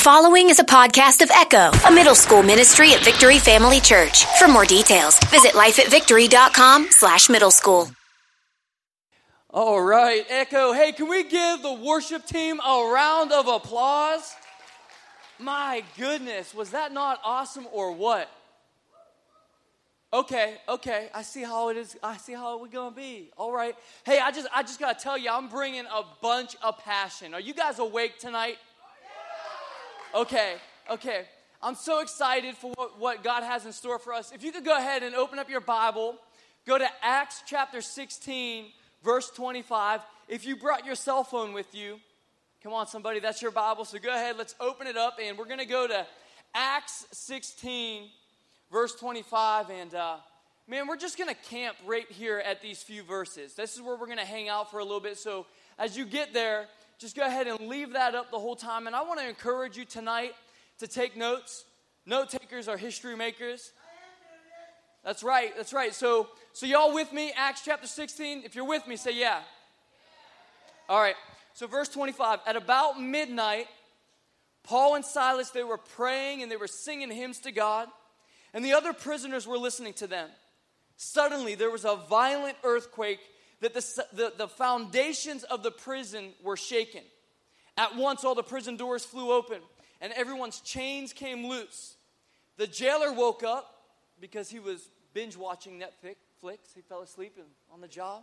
following is a podcast of Echo, a middle school ministry at Victory Family Church. For more details, visit lifeatvictory.com slash middle school. All right, Echo. Hey, can we give the worship team a round of applause? My goodness, was that not awesome or what? Okay, okay. I see how it is. I see how we're gonna be. All right. Hey, I just, I just gotta tell you, I'm bringing a bunch of passion. Are you guys awake tonight? Okay, okay. I'm so excited for what, what God has in store for us. If you could go ahead and open up your Bible, go to Acts chapter 16, verse 25. If you brought your cell phone with you, come on, somebody, that's your Bible. So go ahead, let's open it up, and we're gonna go to Acts 16 verse 25. And uh, man, we're just going to camp right here at these few verses. This is where we're going to hang out for a little bit. So as you get there, just go ahead and leave that up the whole time. And I want to encourage you tonight to take notes. Note takers are history makers. That's right. That's right. So, so y'all with me? Acts chapter 16. If you're with me, say yeah. All right. So verse 25. At about midnight, Paul and Silas they were praying and they were singing hymns to God and the other prisoners were listening to them. Suddenly, there was a violent earthquake that the, the, the, foundations of the prison were shaken. At once, all the prison doors flew open, and everyone's chains came loose. The jailer woke up because he was binge watching Netflix. He fell asleep on the job.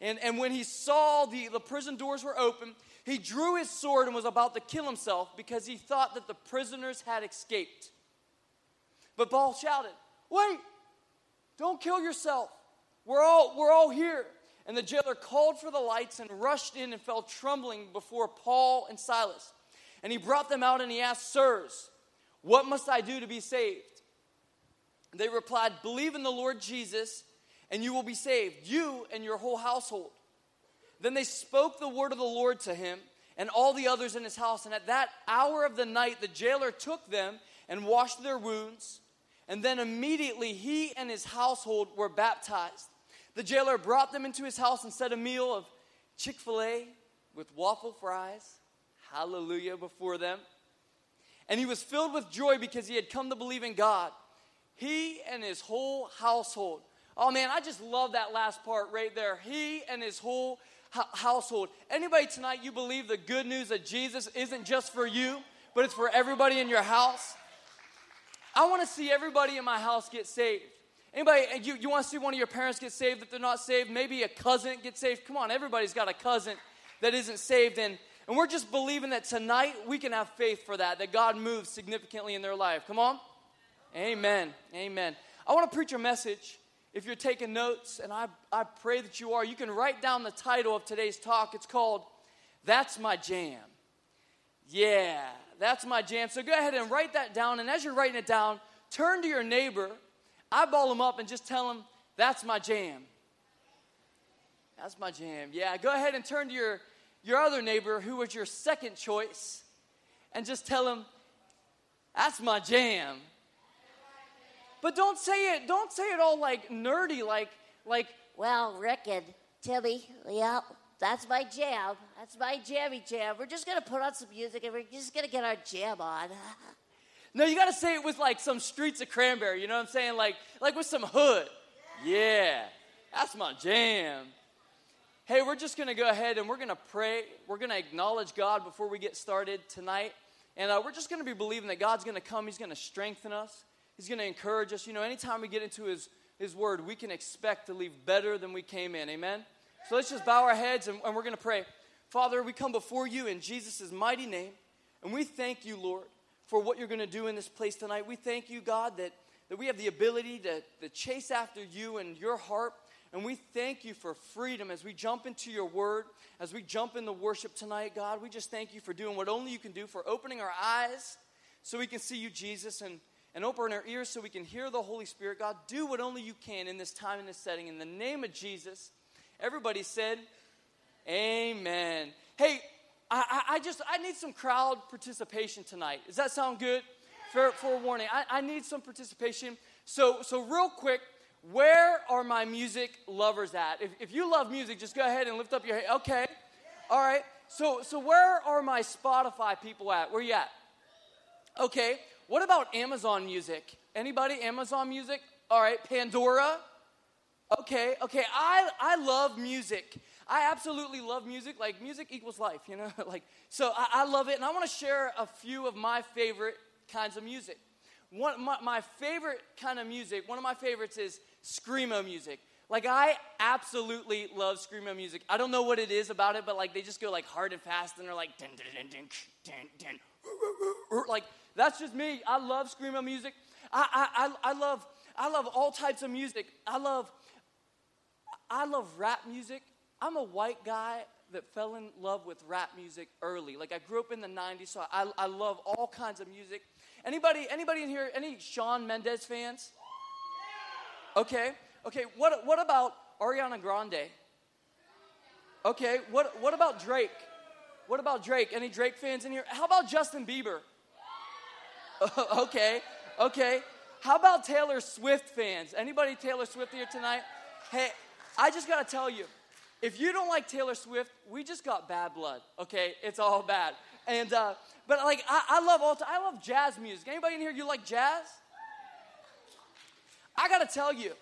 And, and when he saw the, the prison doors were open, he drew his sword and was about to kill himself because he thought that the prisoners had escaped. But Paul shouted, Wait, don't kill yourself. We're all, we're all here. And the jailer called for the lights and rushed in and fell trembling before Paul and Silas. And he brought them out and he asked, Sirs, what must I do to be saved? They replied, Believe in the Lord Jesus, and you will be saved, you and your whole household. Then they spoke the word of the Lord to him and all the others in his house. And at that hour of the night, the jailer took them and washed their wounds and then immediately he and his household were baptized. The jailer brought them into his house and set a meal of Chick fil A with waffle fries, hallelujah, before them. And he was filled with joy because he had come to believe in God. He and his whole household. Oh man, I just love that last part right there. He and his whole household. Anybody tonight, you believe the good news that Jesus isn't just for you, but it's for everybody in your house? I want to see everybody in my house get saved. Anybody, uh, you, you want to see one of your parents get saved if they're not saved? Maybe a cousin get saved? Come on, everybody's got a cousin that isn't saved. And, and we're just believing that tonight we can have faith for that, that God moves significantly in their life. Come on? Amen. Amen. I want to preach a message. If you're taking notes, and I, I pray that you are, you can write down the title of today's talk. It's called That's My Jam. Yeah, that's my jam. So go ahead and write that down. And as you're writing it down, turn to your neighbor, eyeball them up, and just tell them, That's my jam. That's my jam. Yeah, go ahead and turn to your, your other neighbor who was your second choice and just tell him, That's my jam. But don't say it, don't say it all like nerdy, like, like, well, Rick and Timmy, yeah, that's my jam. That's my jammy jam. We're just gonna put on some music and we're just gonna get our jam on. no, you gotta say it with like some streets of cranberry, you know what I'm saying? Like like with some hood. Yeah. That's my jam. Hey, we're just gonna go ahead and we're gonna pray. We're gonna acknowledge God before we get started tonight. And uh, we're just gonna be believing that God's gonna come, He's gonna strengthen us, He's gonna encourage us. You know, anytime we get into His His Word, we can expect to leave better than we came in. Amen? So let's just bow our heads and, and we're to pray. Father, we come before you in Jesus' mighty name, and we thank you, Lord, for what you're going to do in this place tonight. We thank you, God, that, that we have the ability to, to chase after you and your heart. And we thank you for freedom as we jump into your word, as we jump into worship tonight, God. We just thank you for doing what only you can do, for opening our eyes so we can see you, Jesus, and, and open our ears so we can hear the Holy Spirit. God, do what only you can in this time, in this setting. In the name of Jesus, Everybody said, Amen. Hey, I, I, just I need some crowd participation tonight. Does that sound good? For, for warning, I, I need some participation. So so real quick, where are my music lovers at? If, if you love music, just go ahead and lift up your hand. Okay, all right. So so where are my Spotify people at? Where you at? Okay, what about Amazon Music? Anybody Amazon Music? All right, Pandora. Okay, okay. I I love music. I absolutely love music. Like music equals life, you know. like so, I, I love it, and I want to share a few of my favorite kinds of music. One my, my favorite kind of music. One of my favorites is screamo music. Like I absolutely love screamo music. I don't know what it is about it, but like they just go like hard and fast, and they're like dun, dun, dun, dun, dun, like that's just me. I love screamo music. I, I, I, I love I love all types of music. I love I love rap music. I'm a white guy that fell in love with rap music early. Like I grew up in the 90s, so I, I love all kinds of music. Anybody, anybody in here, any Shawn Mendes fans? Okay, okay, what, what about Ariana Grande? Okay, what, what about Drake? What about Drake? Any Drake fans in here? How about Justin Bieber? okay, okay. How about Taylor Swift fans? Anybody Taylor Swift here tonight? Hey, I just gotta tell you, if you don't like Taylor Swift, we just got bad blood. Okay, it's all bad. And uh, but like I, I love all. I love jazz music. Anybody in here you like jazz? I gotta tell you,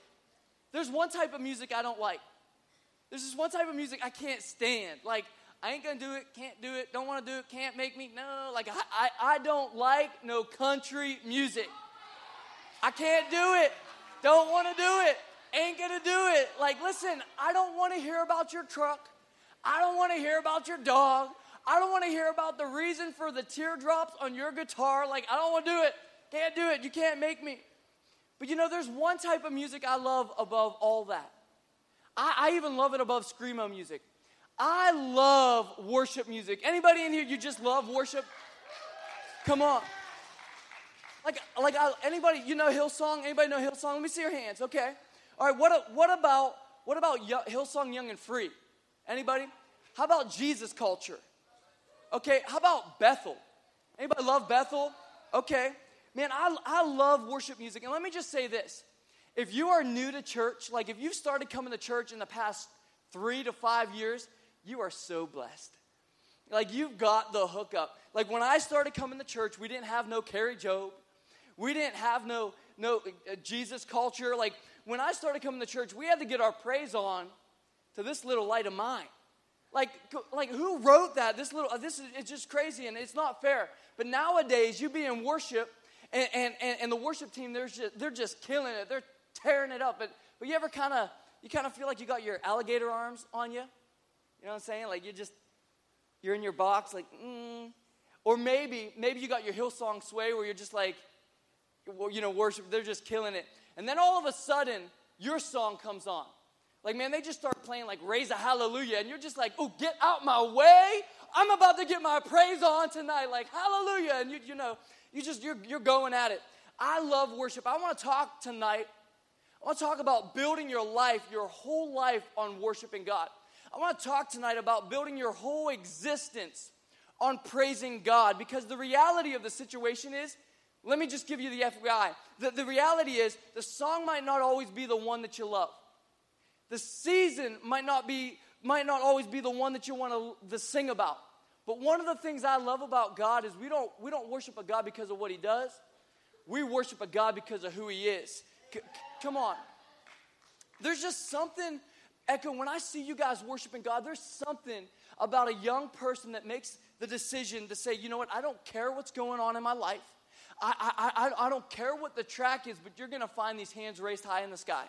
there's one type of music I don't like. There's just one type of music I can't stand. Like I ain't gonna do it, can't do it, don't wanna do it, can't make me. No, like I, I, I don't like no country music. I can't do it. Don't wanna do it ain't gonna do it. Like, listen, I don't wanna hear about your truck. I don't wanna hear about your dog. I don't wanna hear about the reason for the teardrops on your guitar. Like, I don't wanna do it. Can't do it. You can't make me. But you know, there's one type of music I love above all that. I, I even love it above screamo music. I love worship music. Anybody in here, you just love worship? Come on. Like, like I, anybody, you know Hillsong? Anybody know Hillsong? Let me see your hands. Okay. All right, what, what about what about Hillsong Young and Free? Anybody? How about Jesus culture? Okay, how about Bethel? Anybody love Bethel? Okay. Man, I, I love worship music. And let me just say this. If you are new to church, like if you've started coming to church in the past three to five years, you are so blessed. Like you've got the hookup. Like when I started coming to church, we didn't have no Kari Jobe. We didn't have no no uh, Jesus culture. Like when I started coming to church, we had to get our praise on to this little light of mine. Like, like who wrote that? This little, this is it's just crazy and it's not fair. But nowadays, you be in worship and, and, and, and the worship team, they're just, they're just killing it. They're tearing it up. But, but you ever kind of, you kind of feel like you got your alligator arms on you? You know what I'm saying? Like you just, you're in your box, like, mm. Or maybe, maybe you got your Hillsong sway where you're just like, you know, worship, they're just killing it. And then all of a sudden, your song comes on. Like, man, they just start playing like Raise a Hallelujah, and you're just like, oh, get out my way. I'm about to get my praise on tonight. Like, hallelujah. And you, you know, you just, you're, you're going at it. I love worship. I want to talk tonight. I want to talk about building your life, your whole life on worshiping God. I want to talk tonight about building your whole existence on praising God because the reality of the situation is let me just give you the FBI. The, the reality is, the song might not always be the one that you love. The season might not be might not always be the one that you want to, sing about. But one of the things I love about God is we don't we don't worship a God because of what He does. We worship a God because of who He is. C- come on. There's just something, Echo. When I see you guys worshiping God, there's something about a young person that makes the decision to say, you know what, I don't care what's going on in my life. I, I, I don't care what the track is, but you're going to find these hands raised high in the sky.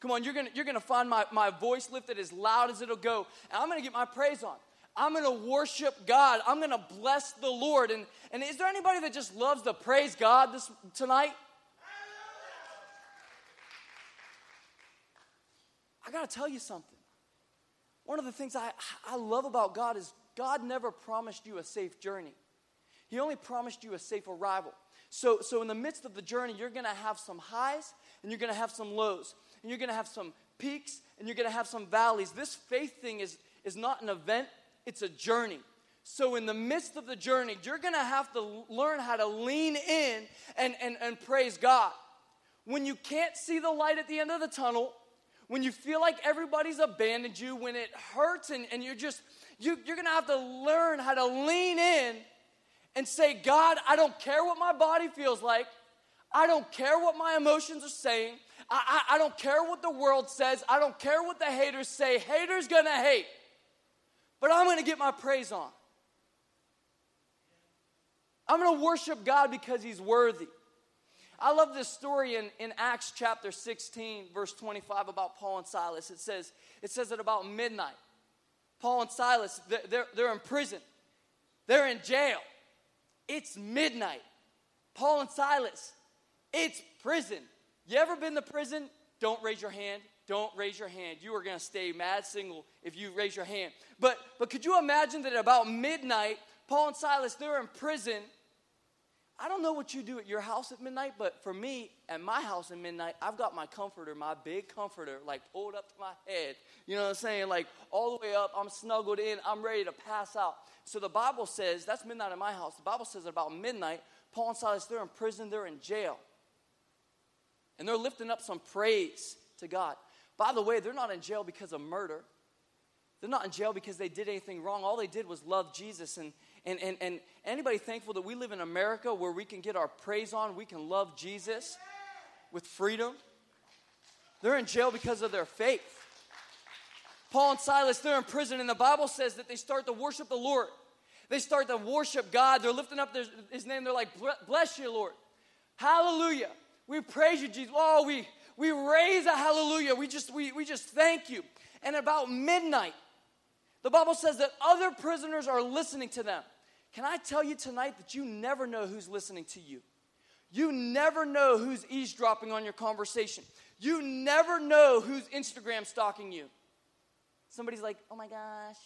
Come on, you're going you're gonna find my, my voice lifted as loud as it'll go, and I'm going to get my praise on. I'm going to worship God. I'm going to bless the Lord. And, and is there anybody that just loves to praise God this tonight? I got to tell you something. One of the things I, I love about God is God never promised you a safe journey. He only promised you a safe arrival. So, so in the midst of the journey, you're going to have some highs and you're going to have some lows. And you're going to have some peaks and you're going to have some valleys. This faith thing is, is not an event, it's a journey. So, in the midst of the journey, you're going to have to learn how to lean in and, and, and praise God. When you can't see the light at the end of the tunnel, when you feel like everybody's abandoned you, when it hurts and, and you're just, you, you're going to have to learn how to lean in and say, God, I don't care what my body feels like. I don't care what my emotions are saying. I, I, I don't care what the world says. I don't care what the haters say. Haters gonna hate. But I'm gonna get my praise on. I'm gonna worship God because He's worthy. I love this story in, in Acts chapter 16, verse 25, about Paul and Silas. It says, it says at about midnight, Paul and Silas, they're, they're in prison, they're in jail. It's midnight. Paul and Silas, it's prison. You ever been to prison? Don't raise your hand. Don't raise your hand. You are going to stay mad single if you raise your hand. But but could you imagine that about midnight, Paul and Silas they're in prison I don't know what you do at your house at midnight, but for me, at my house at midnight, I've got my comforter, my big comforter, like pulled up to my head. You know what I'm saying? Like all the way up, I'm snuggled in, I'm ready to pass out. So the Bible says, that's midnight at my house. The Bible says at about midnight, Paul and Silas, they're in prison, they're in jail. And they're lifting up some praise to God. By the way, they're not in jail because of murder. They're not in jail because they did anything wrong. All they did was love Jesus and, and, and, and anybody thankful that we live in America where we can get our praise on, we can love Jesus with freedom? They're in jail because of their faith. Paul and Silas, they're in prison, and the Bible says that they start to worship the Lord. They start to worship God. They're lifting up his name. They're like, Bless you, Lord. Hallelujah. We praise you, Jesus. Oh, we, we raise a hallelujah. We just, we, we just thank you. And about midnight, the Bible says that other prisoners are listening to them. Can I tell you tonight that you never know who's listening to you? You never know who's eavesdropping on your conversation. You never know who's Instagram stalking you. Somebody's like, oh my gosh,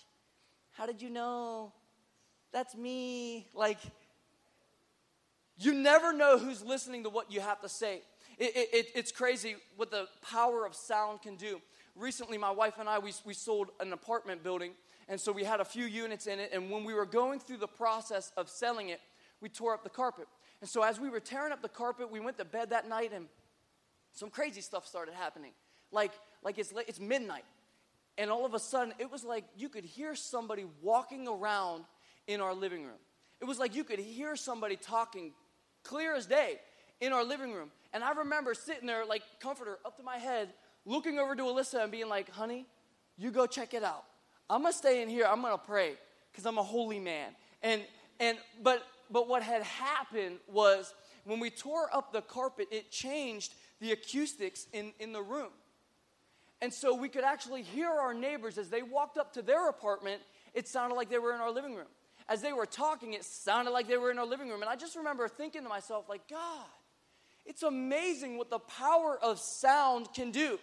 how did you know? That's me. Like, you never know who's listening to what you have to say. It, it, it's crazy what the power of sound can do. Recently, my wife and I, we, we sold an apartment building and so we had a few units in it. And when we were going through the process of selling it, we tore up the carpet. And so as we were tearing up the carpet, we went to bed that night and some crazy stuff started happening. Like, like it's, it's midnight. And all of a sudden, it was like you could hear somebody walking around in our living room. It was like you could hear somebody talking clear as day in our living room. And I remember sitting there, like, comforter up to my head, looking over to Alyssa and being like, honey, you go check it out. I'm gonna stay in here. I'm gonna pray because I'm a holy man. And and but but what had happened was when we tore up the carpet, it changed the acoustics in, in the room. And so we could actually hear our neighbors as they walked up to their apartment, it sounded like they were in our living room. As they were talking, it sounded like they were in our living room. And I just remember thinking to myself, like, God, it's amazing what the power of sound can do.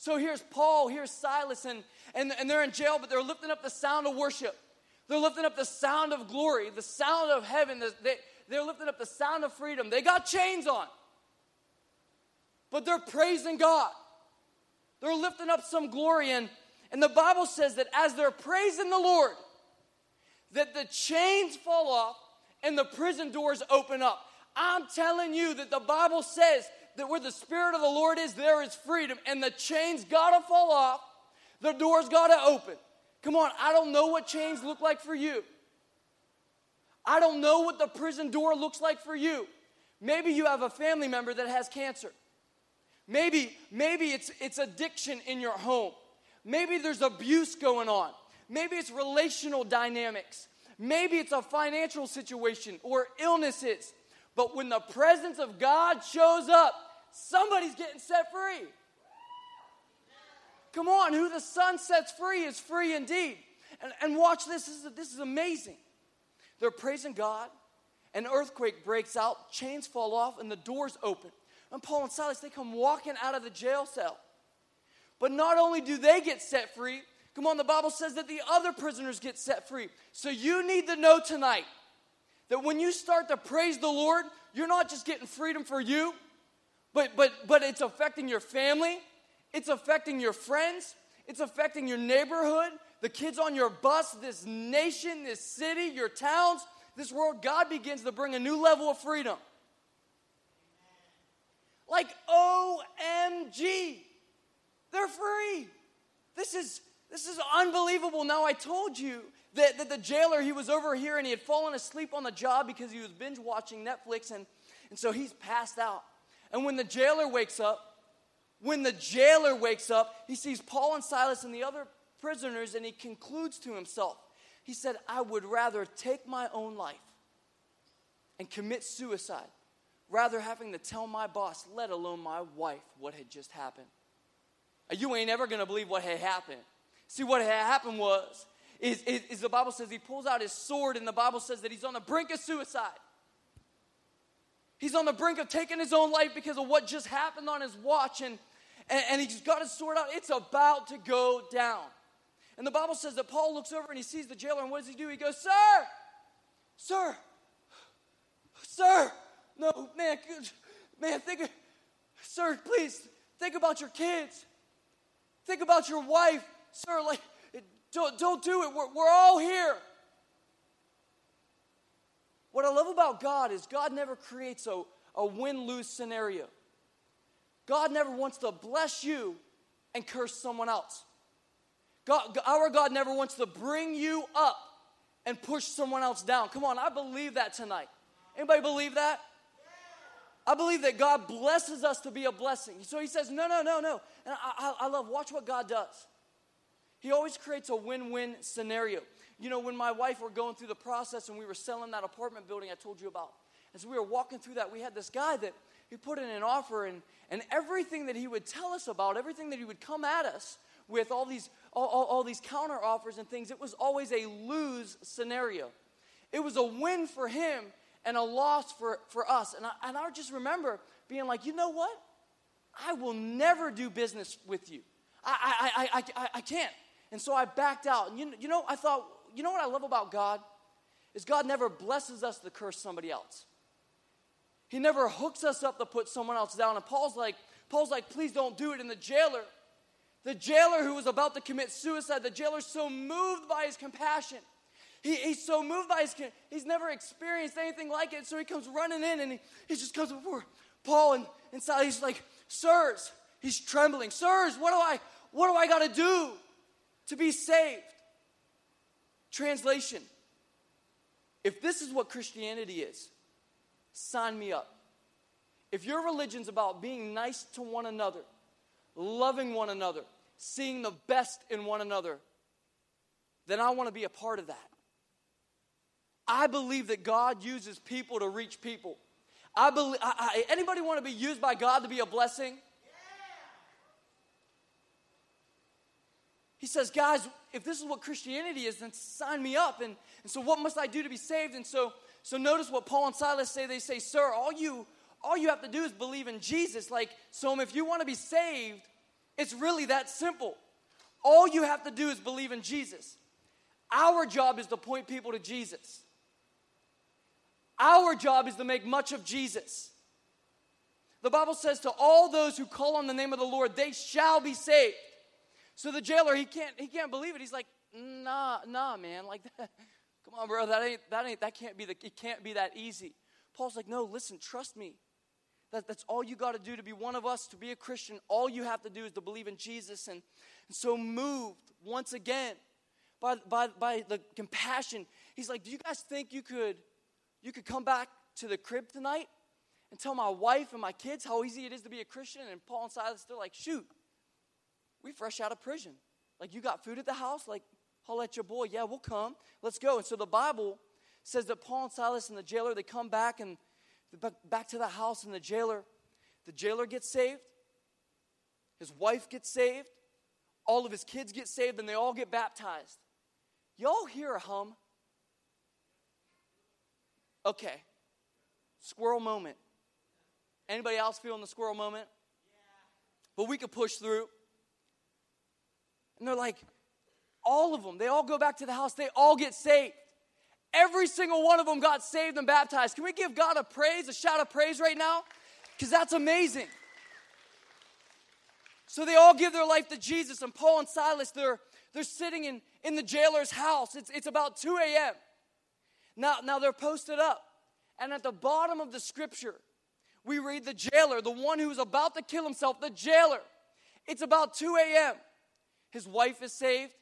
So here's Paul, here's Silas, and, and, and they're in jail, but they're lifting up the sound of worship. They're lifting up the sound of glory, the sound of heaven. They, they're lifting up the sound of freedom. They got chains on, but they're praising God. They're lifting up some glory. And, and the Bible says that as they're praising the Lord, that the chains fall off and the prison doors open up. I'm telling you that the Bible says that where the Spirit of the Lord is, there is freedom. And the chains gotta fall off, the doors gotta open. Come on, I don't know what chains look like for you. I don't know what the prison door looks like for you. Maybe you have a family member that has cancer. Maybe, maybe it's, it's addiction in your home. Maybe there's abuse going on. Maybe it's relational dynamics. Maybe it's a financial situation or illnesses. But when the presence of God shows up, somebody's getting set free. Come on, who the Son sets free is free indeed. And, and watch this, this is, this is amazing. They're praising God, an earthquake breaks out, chains fall off, and the doors open. And Paul and Silas, they come walking out of the jail cell. But not only do they get set free, come on, the Bible says that the other prisoners get set free. So you need to know tonight that when you start to praise the Lord, you're not just getting freedom for you, but, but, but it's affecting your family, it's affecting your friends, it's affecting your neighborhood, the kids on your bus, this nation, this city, your towns, this world. God begins to bring a new level of freedom. Like OMG, they're free. This is this is unbelievable. Now I told you that, that the jailer, he was over here and he had fallen asleep on the job because he was binge watching Netflix, and, and so he's passed out. And when the jailer wakes up, when the jailer wakes up, he sees Paul and Silas and the other prisoners, and he concludes to himself, he said, I would rather take my own life and commit suicide rather having to tell my boss, let alone my wife, what had just happened. You ain't ever gonna believe what had happened. See, what had happened was, is, is, is the Bible says he pulls out his sword, and the Bible says that he's on the brink of suicide. He's on the brink of taking his own life because of what just happened on his watch, and, and, and he's got his sword out. It's about to go down. And the Bible says that Paul looks over and he sees the jailer, and what does he do? He goes, Sir, sir, sir, no, man, man, think, sir, please think about your kids. Think about your wife, sir. Like, don't, don't do it. We're, we're all here. What I love about God is God never creates a, a win lose scenario. God never wants to bless you and curse someone else. God, our God never wants to bring you up and push someone else down. Come on, I believe that tonight. Anybody believe that? I believe that God blesses us to be a blessing. So he says, no, no, no, no. And I, I, I love, watch what God does. He always creates a win win scenario. You know, when my wife were going through the process and we were selling that apartment building I told you about, as we were walking through that, we had this guy that he put in an offer, and, and everything that he would tell us about, everything that he would come at us with, all these, all, all, all these counter offers and things, it was always a lose scenario. It was a win for him and a loss for, for us. And I, and I just remember being like, you know what? I will never do business with you. I, I, I, I, I can't. And so I backed out. And you, you know, I thought, you know what I love about God? Is God never blesses us to curse somebody else. He never hooks us up to put someone else down. And Paul's like, Paul's like, please don't do it. And the jailer, the jailer who was about to commit suicide, the jailer's so moved by his compassion he, he's so moved by his, he's never experienced anything like it. So he comes running in and he, he just comes before Paul and, and Silas. He's like, Sirs, he's trembling. Sirs, what do I, what do I got to do to be saved? Translation If this is what Christianity is, sign me up. If your religion's about being nice to one another, loving one another, seeing the best in one another, then I want to be a part of that. I believe that God uses people to reach people. I believe. I, I, anybody want to be used by God to be a blessing? He says, guys, if this is what Christianity is, then sign me up. And, and so, what must I do to be saved? And so, so notice what Paul and Silas say. They say, Sir, all you all you have to do is believe in Jesus. Like, so if you want to be saved, it's really that simple. All you have to do is believe in Jesus. Our job is to point people to Jesus. Our job is to make much of Jesus. The Bible says, to all those who call on the name of the Lord, they shall be saved. So the jailer, he can't, he can't believe it. He's like, nah, nah, man. Like, come on, bro. That ain't, that ain't, that can't be the, it can't be that easy. Paul's like, no, listen, trust me. That, that's all you got to do to be one of us, to be a Christian. All you have to do is to believe in Jesus. And, and so, moved once again by, by, by the compassion, he's like, Do you guys think you could you could come back to the crib tonight and tell my wife and my kids how easy it is to be a Christian. And Paul and Silas, they're like, shoot, we fresh out of prison. Like, you got food at the house? Like, I'll at your boy. Yeah, we'll come. Let's go. And so the Bible says that Paul and Silas and the jailer, they come back and back to the house and the jailer, the jailer gets saved. His wife gets saved. All of his kids get saved and they all get baptized. Y'all hear a hum? Okay. Squirrel moment. Anybody else feeling the squirrel moment? But we could push through. And they're like, all of them, they all go back to the house, they all get saved. Every single one of them got saved and baptized. Can we give God a praise, a shout of praise right now? Because that's amazing. So they all give their life to Jesus, and Paul and Silas, they're, they're sitting in, in the jailer's house. It's, it's about 2 a.m. Now, now they're posted up. And at the bottom of the scripture, we read the jailer, the one who's about to kill himself, the jailer. It's about 2 a.m. His wife is saved,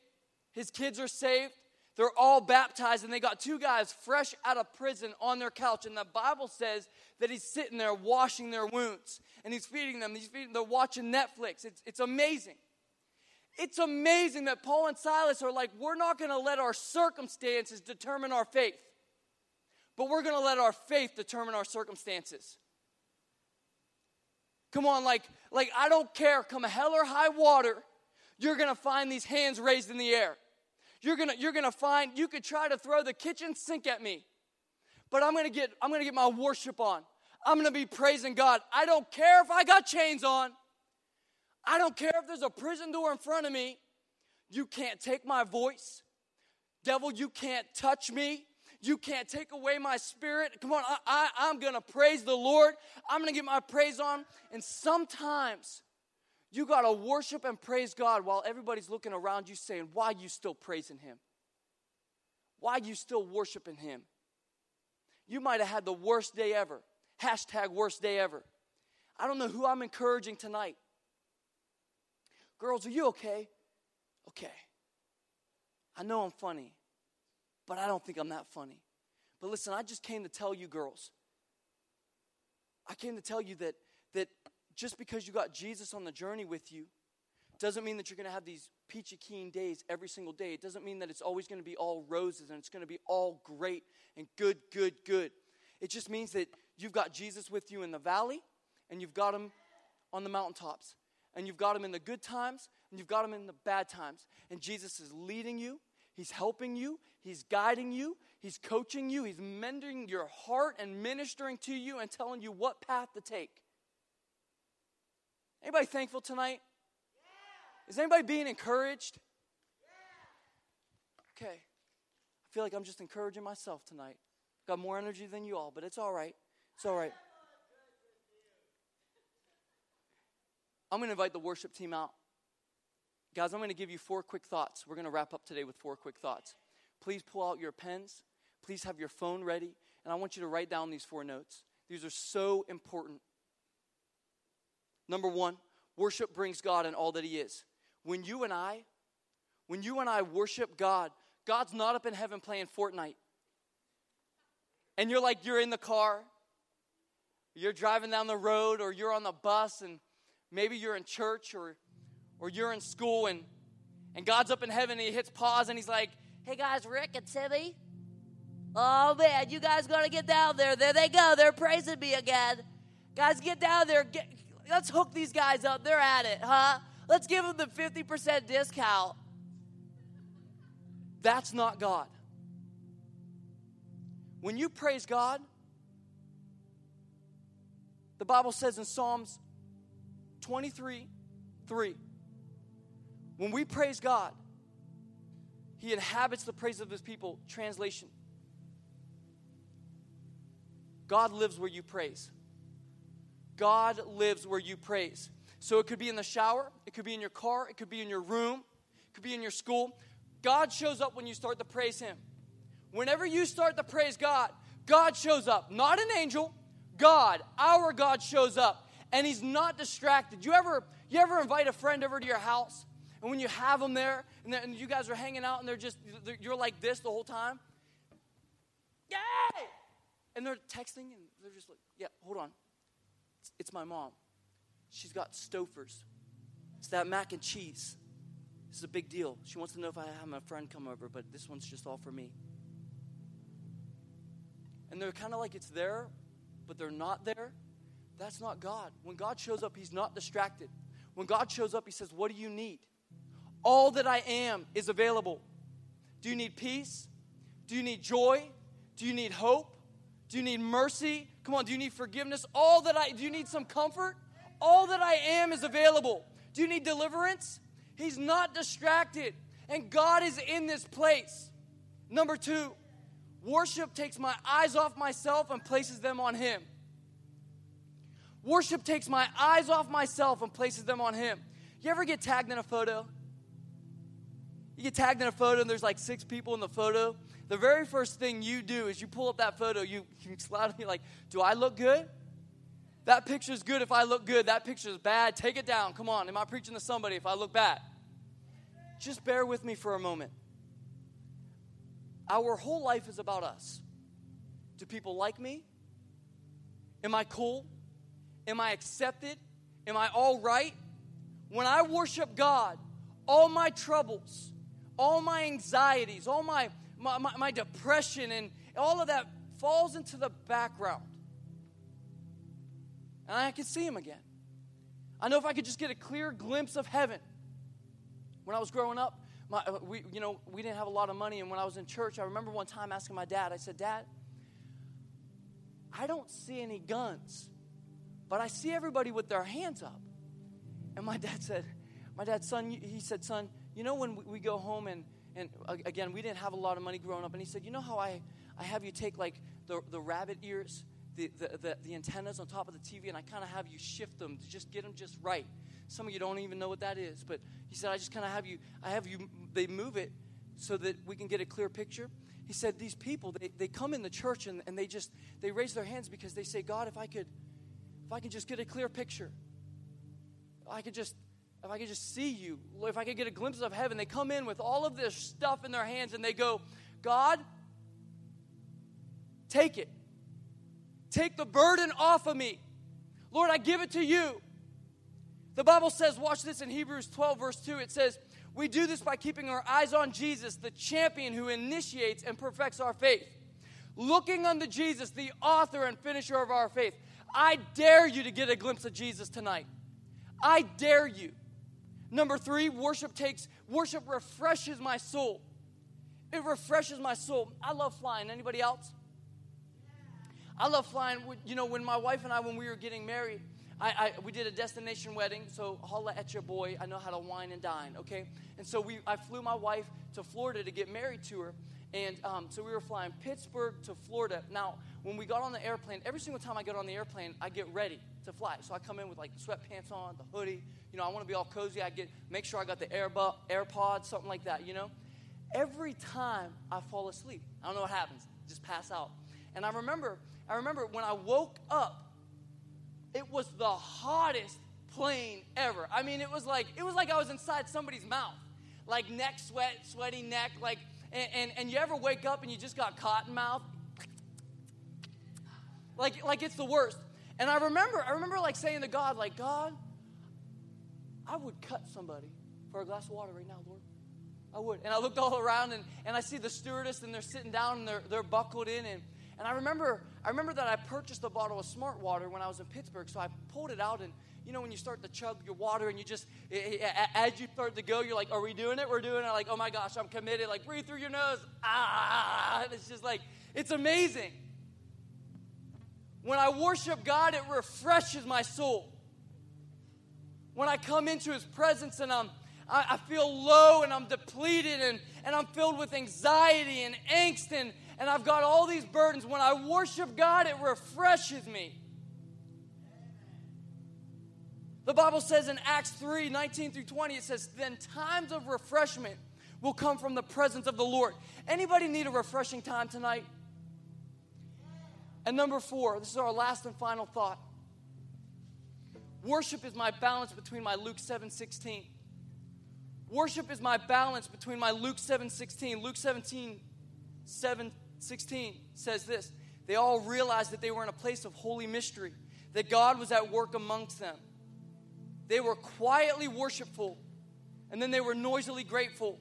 his kids are saved, They're all baptized, and they got two guys fresh out of prison on their couch. And the Bible says that he's sitting there washing their wounds, and he's feeding them. He's feeding, they're watching Netflix. It's, it's amazing. It's amazing that Paul and Silas are like, we're not going to let our circumstances determine our faith, but we're going to let our faith determine our circumstances. Come on, like, like I don't care, come hell or high water, you're gonna find these hands raised in the air. You're gonna, you're gonna find, you could try to throw the kitchen sink at me, but I'm gonna get, I'm gonna get my worship on. I'm gonna be praising God. I don't care if I got chains on. I don't care if there's a prison door in front of me. You can't take my voice. Devil, you can't touch me. You can't take away my spirit. Come on, I, I, I'm going to praise the Lord. I'm going to get my praise on. And sometimes you got to worship and praise God while everybody's looking around you saying, Why you still praising Him? Why you still worshiping Him? You might have had the worst day ever. Hashtag worst day ever. I don't know who I'm encouraging tonight. Girls, are you okay? Okay. I know I'm funny but I don't think I'm that funny. But listen, I just came to tell you, girls. I came to tell you that, that just because you got Jesus on the journey with you doesn't mean that you're going to have these peachy keen days every single day. It doesn't mean that it's always going to be all roses and it's going to be all great and good, good, good. It just means that you've got Jesus with you in the valley and you've got him on the mountaintops. And you've got him in the good times and you've got him in the bad times. And Jesus is leading you He's helping you, He's guiding you, He's coaching you, He's mending your heart and ministering to you and telling you what path to take. Anybody thankful tonight? Yeah. Is anybody being encouraged? Yeah. Okay. I feel like I'm just encouraging myself tonight. Got more energy than you all, but it's all right. It's all right. I'm going to invite the worship team out. Guys, I'm going to give you four quick thoughts. We're going to wrap up today with four quick thoughts. Please pull out your pens. Please have your phone ready. And I want you to write down these four notes. These are so important. Number one, worship brings God and all that He is. When you and I, when you and I worship God, God's not up in heaven playing Fortnite. And you're like, you're in the car, you're driving down the road, or you're on the bus, and maybe you're in church, or or you're in school and, and God's up in heaven and he hits pause and he's like, Hey guys, Rick and Timmy. Oh man, you guys gotta get down there. There they go. They're praising me again. Guys, get down there. Get, let's hook these guys up. They're at it, huh? Let's give them the 50% discount. That's not God. When you praise God, the Bible says in Psalms 23 3 when we praise God, He inhabits the praise of His people. Translation God lives where you praise. God lives where you praise. So it could be in the shower, it could be in your car, it could be in your room, it could be in your school. God shows up when you start to praise Him. Whenever you start to praise God, God shows up. Not an angel, God, our God shows up. And He's not distracted. You ever, you ever invite a friend over to your house and when you have them there and, and you guys are hanging out and they're just, they're, you're like this the whole time, yay! And they're texting and they're just like, yeah, hold on. It's, my mom. She's got Stouffer's. It's that mac and cheese. This is a big deal. She wants to know if I have my friend come over, but this one's just all for me. And they're kind of like it's there, but they're not there. That's not God. When God shows up, He's not distracted. When God shows up, He says, What do you need? All that I am is available. Do you need peace? Do you need joy? Do you need hope? Do you need mercy? Come on, do you need forgiveness? All that I do you need some comfort? All that I am is available. Do you need deliverance? He's not distracted. And God is in this place. Number 2, worship takes my eyes off myself and places them on him. Worship takes my eyes off myself and places them on him. You ever get tagged in a photo? You get tagged in a photo and there's like six people in the photo. The very first thing you do is you pull up that photo, you, you me like, do I look good? That picture is good if I look good. That picture is bad. Take it down. Come on. Am I preaching to somebody if I look bad? Just bear with me for a moment. our whole life is about us. Do people like me? Am I cool? Am I accepted? Am I all right? When I worship God, all my troubles, all my anxieties, all my, my, my, my depression, and all of that falls into the background. And I can see Him again. I know if I could just get a clear glimpse of heaven. When I was growing up, my, uh, we, you know, we didn't have a lot of money, and when I was in church, I remember one time asking my dad, I said, Dad, I don't see any guns, but I see everybody with their hands up. And my dad said, my dad, son, he said, son, you know when we go home and, and again, we didn't have a lot of money growing up, and he said, you know how I, I have you take like the, the rabbit ears, the, the, the, the antennas on top of the TV, and I kind of have you shift them to just get them just right. Some of you don't even know what that is, but he said, I just kind of have you, I have you, they move it so that we can get a clear picture. He said, These people, they, they come in the church and, and they just, they raise their hands because they say, God, if I could, if I could just get a clear picture, I could just, if I could just see you, if I could get a glimpse of heaven, they come in with all of this stuff in their hands and they go, God, take it. Take the burden off of me. Lord, I give it to you. The Bible says, watch this in Hebrews 12, verse 2. It says, we do this by keeping our eyes on Jesus, the champion who initiates and perfects our faith. Looking unto Jesus, the author and finisher of our faith. I dare you to get a glimpse of Jesus tonight. I dare you. Number three, worship takes, worship refreshes my soul. It refreshes my soul. I love flying. Anybody else? I love flying. You know, when my wife and I, when we were getting married, I, I, we did a destination wedding, so holla at your boy. I know how to wine and dine, okay? And so we, I flew my wife to Florida to get married to her. And um, so we were flying Pittsburgh to Florida. Now, when we got on the airplane, every single time I get on the airplane, I get ready to fly. So I come in with like sweatpants on, the hoodie. You know, I want to be all cozy. I get make sure I got the Airbu- AirPods, something like that. You know, every time I fall asleep, I don't know what happens. Just pass out. And I remember, I remember when I woke up it was the hottest plane ever. I mean, it was like it was like I was inside somebody's mouth, like neck sweat, sweaty neck, like. And, and, and you ever wake up and you just got cotton mouth? Like, like it's the worst. And I remember, I remember like saying to God, like, God, I would cut somebody for a glass of water right now, Lord. I would. And I looked all around and, and I see the stewardess and they're sitting down and they're, they're buckled in and and I remember, I remember that I purchased a bottle of Smart Water when I was in Pittsburgh. So I pulled it out, and you know when you start to chug your water, and you just, as you start to go, you're like, "Are we doing it? We're doing it!" Like, "Oh my gosh, I'm committed!" Like, breathe through your nose. Ah, and it's just like, it's amazing. When I worship God, it refreshes my soul. When I come into His presence and I'm I, I feel low and I'm depleted and, and I'm filled with anxiety and angst and, and I've got all these burdens. When I worship God, it refreshes me. The Bible says in Acts 3 19 through 20, it says, Then times of refreshment will come from the presence of the Lord. Anybody need a refreshing time tonight? And number four, this is our last and final thought. Worship is my balance between my Luke 7 16. Worship is my balance between my Luke 7 16. Luke 17 7 16 says this They all realized that they were in a place of holy mystery, that God was at work amongst them. They were quietly worshipful, and then they were noisily grateful.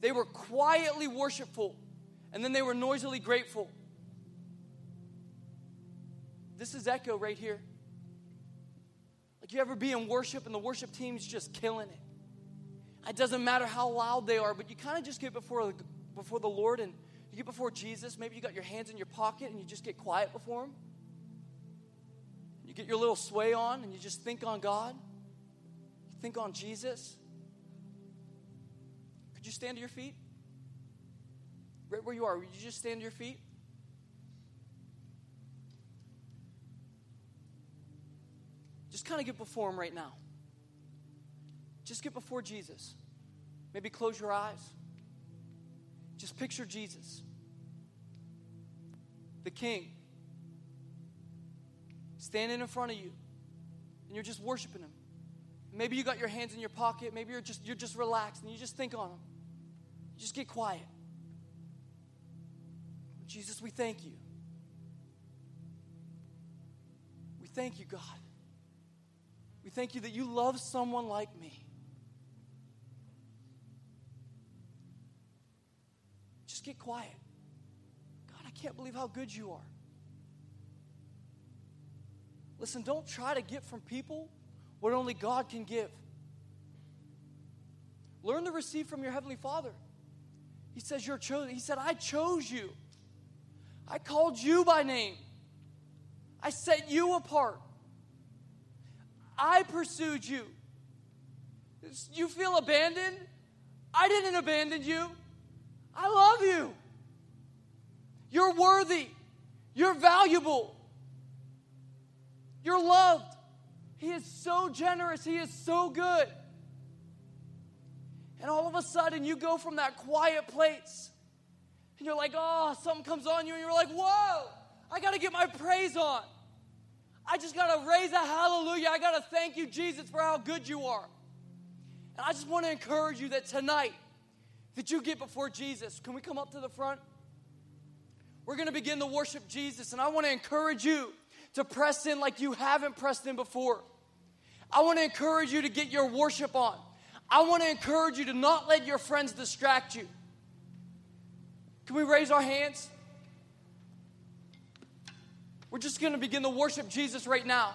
They were quietly worshipful, and then they were noisily grateful. This is Echo right here. Like you ever be in worship and the worship team's just killing it. It doesn't matter how loud they are, but you kind of just get before before the Lord and you get before Jesus. Maybe you got your hands in your pocket and you just get quiet before Him. You get your little sway on and you just think on God. You think on Jesus. Could you stand to your feet? Right where you are, would you just stand to your feet? Just kind of get before Him right now. Just get before Jesus. Maybe close your eyes. Just picture Jesus, the King, standing in front of you, and you're just worshiping Him. Maybe you got your hands in your pocket. Maybe you're just you're just relaxed and you just think on Him. Just get quiet. Jesus, we thank you. We thank you, God. We thank you that you love someone like me. Get quiet. God, I can't believe how good you are. Listen, don't try to get from people what only God can give. Learn to receive from your Heavenly Father. He says, You're chosen. He said, I chose you. I called you by name. I set you apart. I pursued you. You feel abandoned? I didn't abandon you. I love you. You're worthy. You're valuable. You're loved. He is so generous. He is so good. And all of a sudden, you go from that quiet place, and you're like, oh, something comes on you, and you're like, whoa, I got to get my praise on. I just got to raise a hallelujah. I got to thank you, Jesus, for how good you are. And I just want to encourage you that tonight, that you get before Jesus. Can we come up to the front? We're going to begin to worship Jesus, and I want to encourage you to press in like you haven't pressed in before. I want to encourage you to get your worship on. I want to encourage you to not let your friends distract you. Can we raise our hands? We're just going to begin to worship Jesus right now.